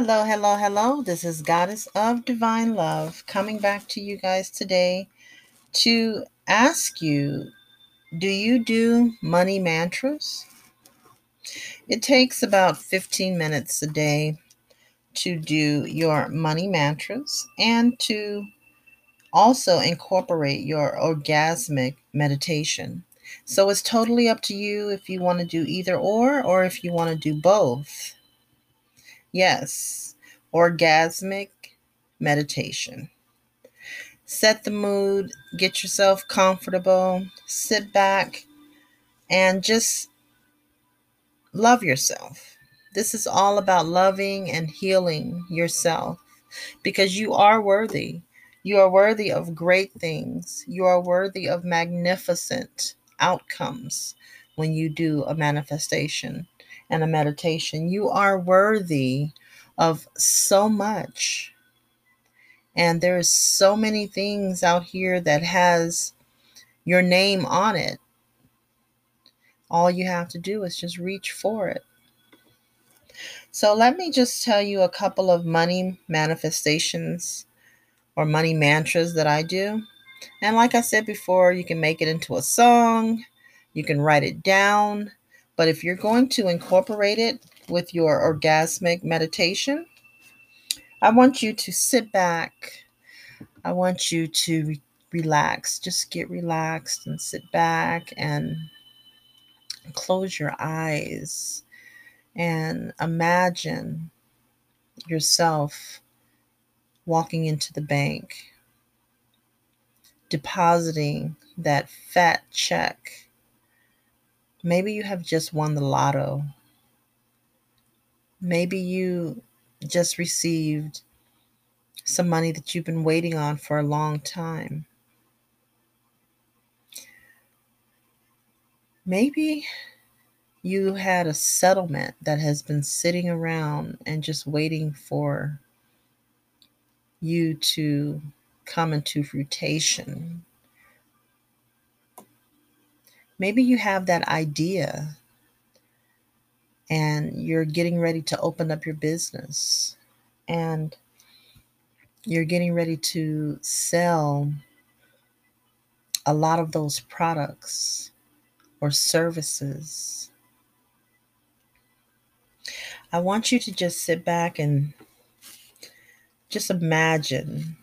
Hello, hello, hello. This is Goddess of Divine Love coming back to you guys today to ask you do you do money mantras? It takes about 15 minutes a day to do your money mantras and to also incorporate your orgasmic meditation. So it's totally up to you if you want to do either or or if you want to do both. Yes, orgasmic meditation. Set the mood, get yourself comfortable, sit back, and just love yourself. This is all about loving and healing yourself because you are worthy. You are worthy of great things. You are worthy of magnificent outcomes when you do a manifestation and a meditation. You are worthy of so much. And there's so many things out here that has your name on it. All you have to do is just reach for it. So let me just tell you a couple of money manifestations or money mantras that I do. And like I said before, you can make it into a song, you can write it down, but if you're going to incorporate it with your orgasmic meditation, I want you to sit back. I want you to re- relax. Just get relaxed and sit back and close your eyes and imagine yourself walking into the bank, depositing that fat check Maybe you have just won the lotto. Maybe you just received some money that you've been waiting on for a long time. Maybe you had a settlement that has been sitting around and just waiting for you to come into fruition. Maybe you have that idea and you're getting ready to open up your business and you're getting ready to sell a lot of those products or services. I want you to just sit back and just imagine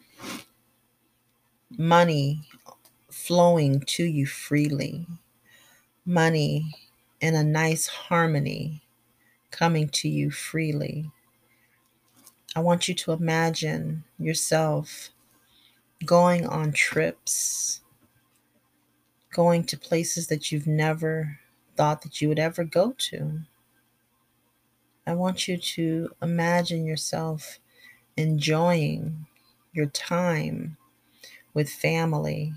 money flowing to you freely money in a nice harmony coming to you freely. I want you to imagine yourself going on trips, going to places that you've never thought that you would ever go to. I want you to imagine yourself enjoying your time with family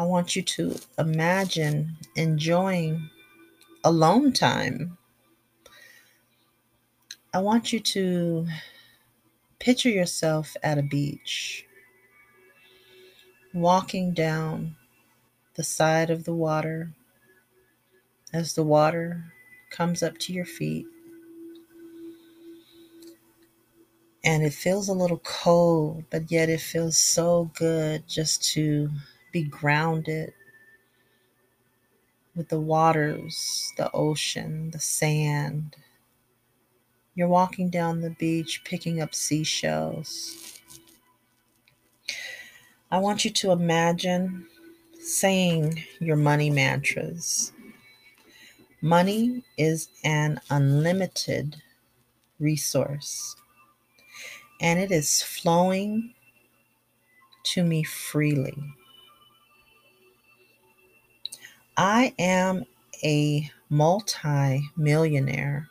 I want you to imagine enjoying alone time. I want you to picture yourself at a beach, walking down the side of the water as the water comes up to your feet. And it feels a little cold, but yet it feels so good just to be grounded with the waters, the ocean, the sand. You're walking down the beach picking up seashells. I want you to imagine saying your money mantras. Money is an unlimited resource and it is flowing to me freely. I am a multi-millionaire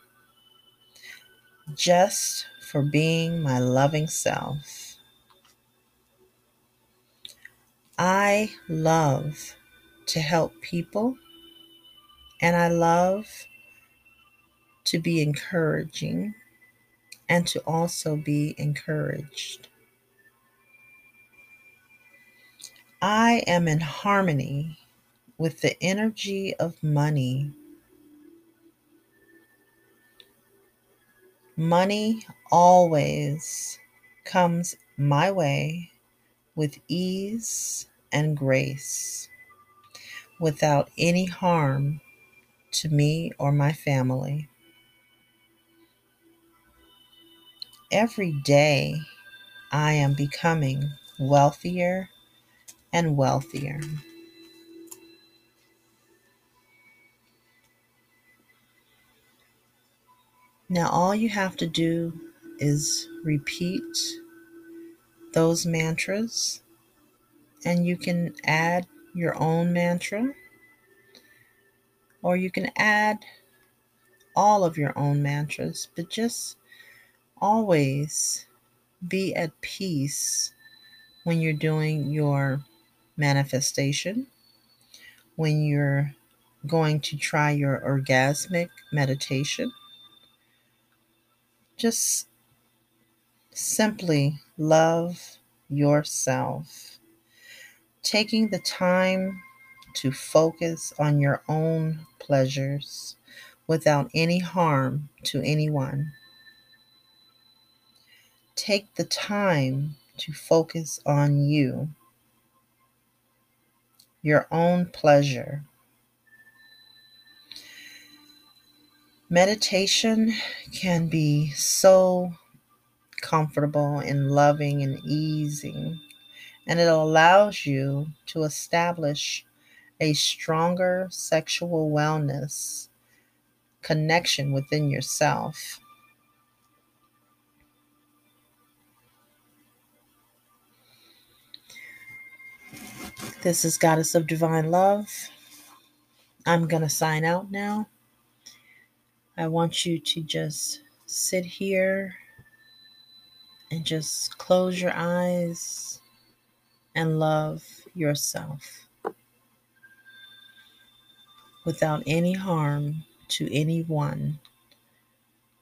just for being my loving self. I love to help people and I love to be encouraging and to also be encouraged. I am in harmony with the energy of money. Money always comes my way with ease and grace without any harm to me or my family. Every day I am becoming wealthier and wealthier. Now, all you have to do is repeat those mantras, and you can add your own mantra, or you can add all of your own mantras, but just always be at peace when you're doing your manifestation, when you're going to try your orgasmic meditation. Just simply love yourself. Taking the time to focus on your own pleasures without any harm to anyone. Take the time to focus on you, your own pleasure. Meditation can be so comfortable and loving and easing, and it allows you to establish a stronger sexual wellness connection within yourself. This is Goddess of Divine Love. I'm going to sign out now. I want you to just sit here and just close your eyes and love yourself without any harm to anyone.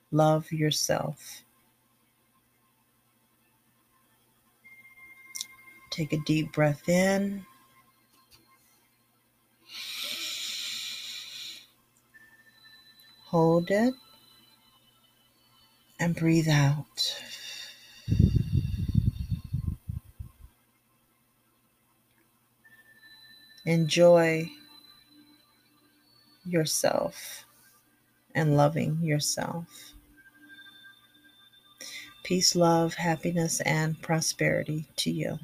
Love yourself. Take a deep breath in. Hold it and breathe out. Enjoy yourself and loving yourself. Peace, love, happiness, and prosperity to you.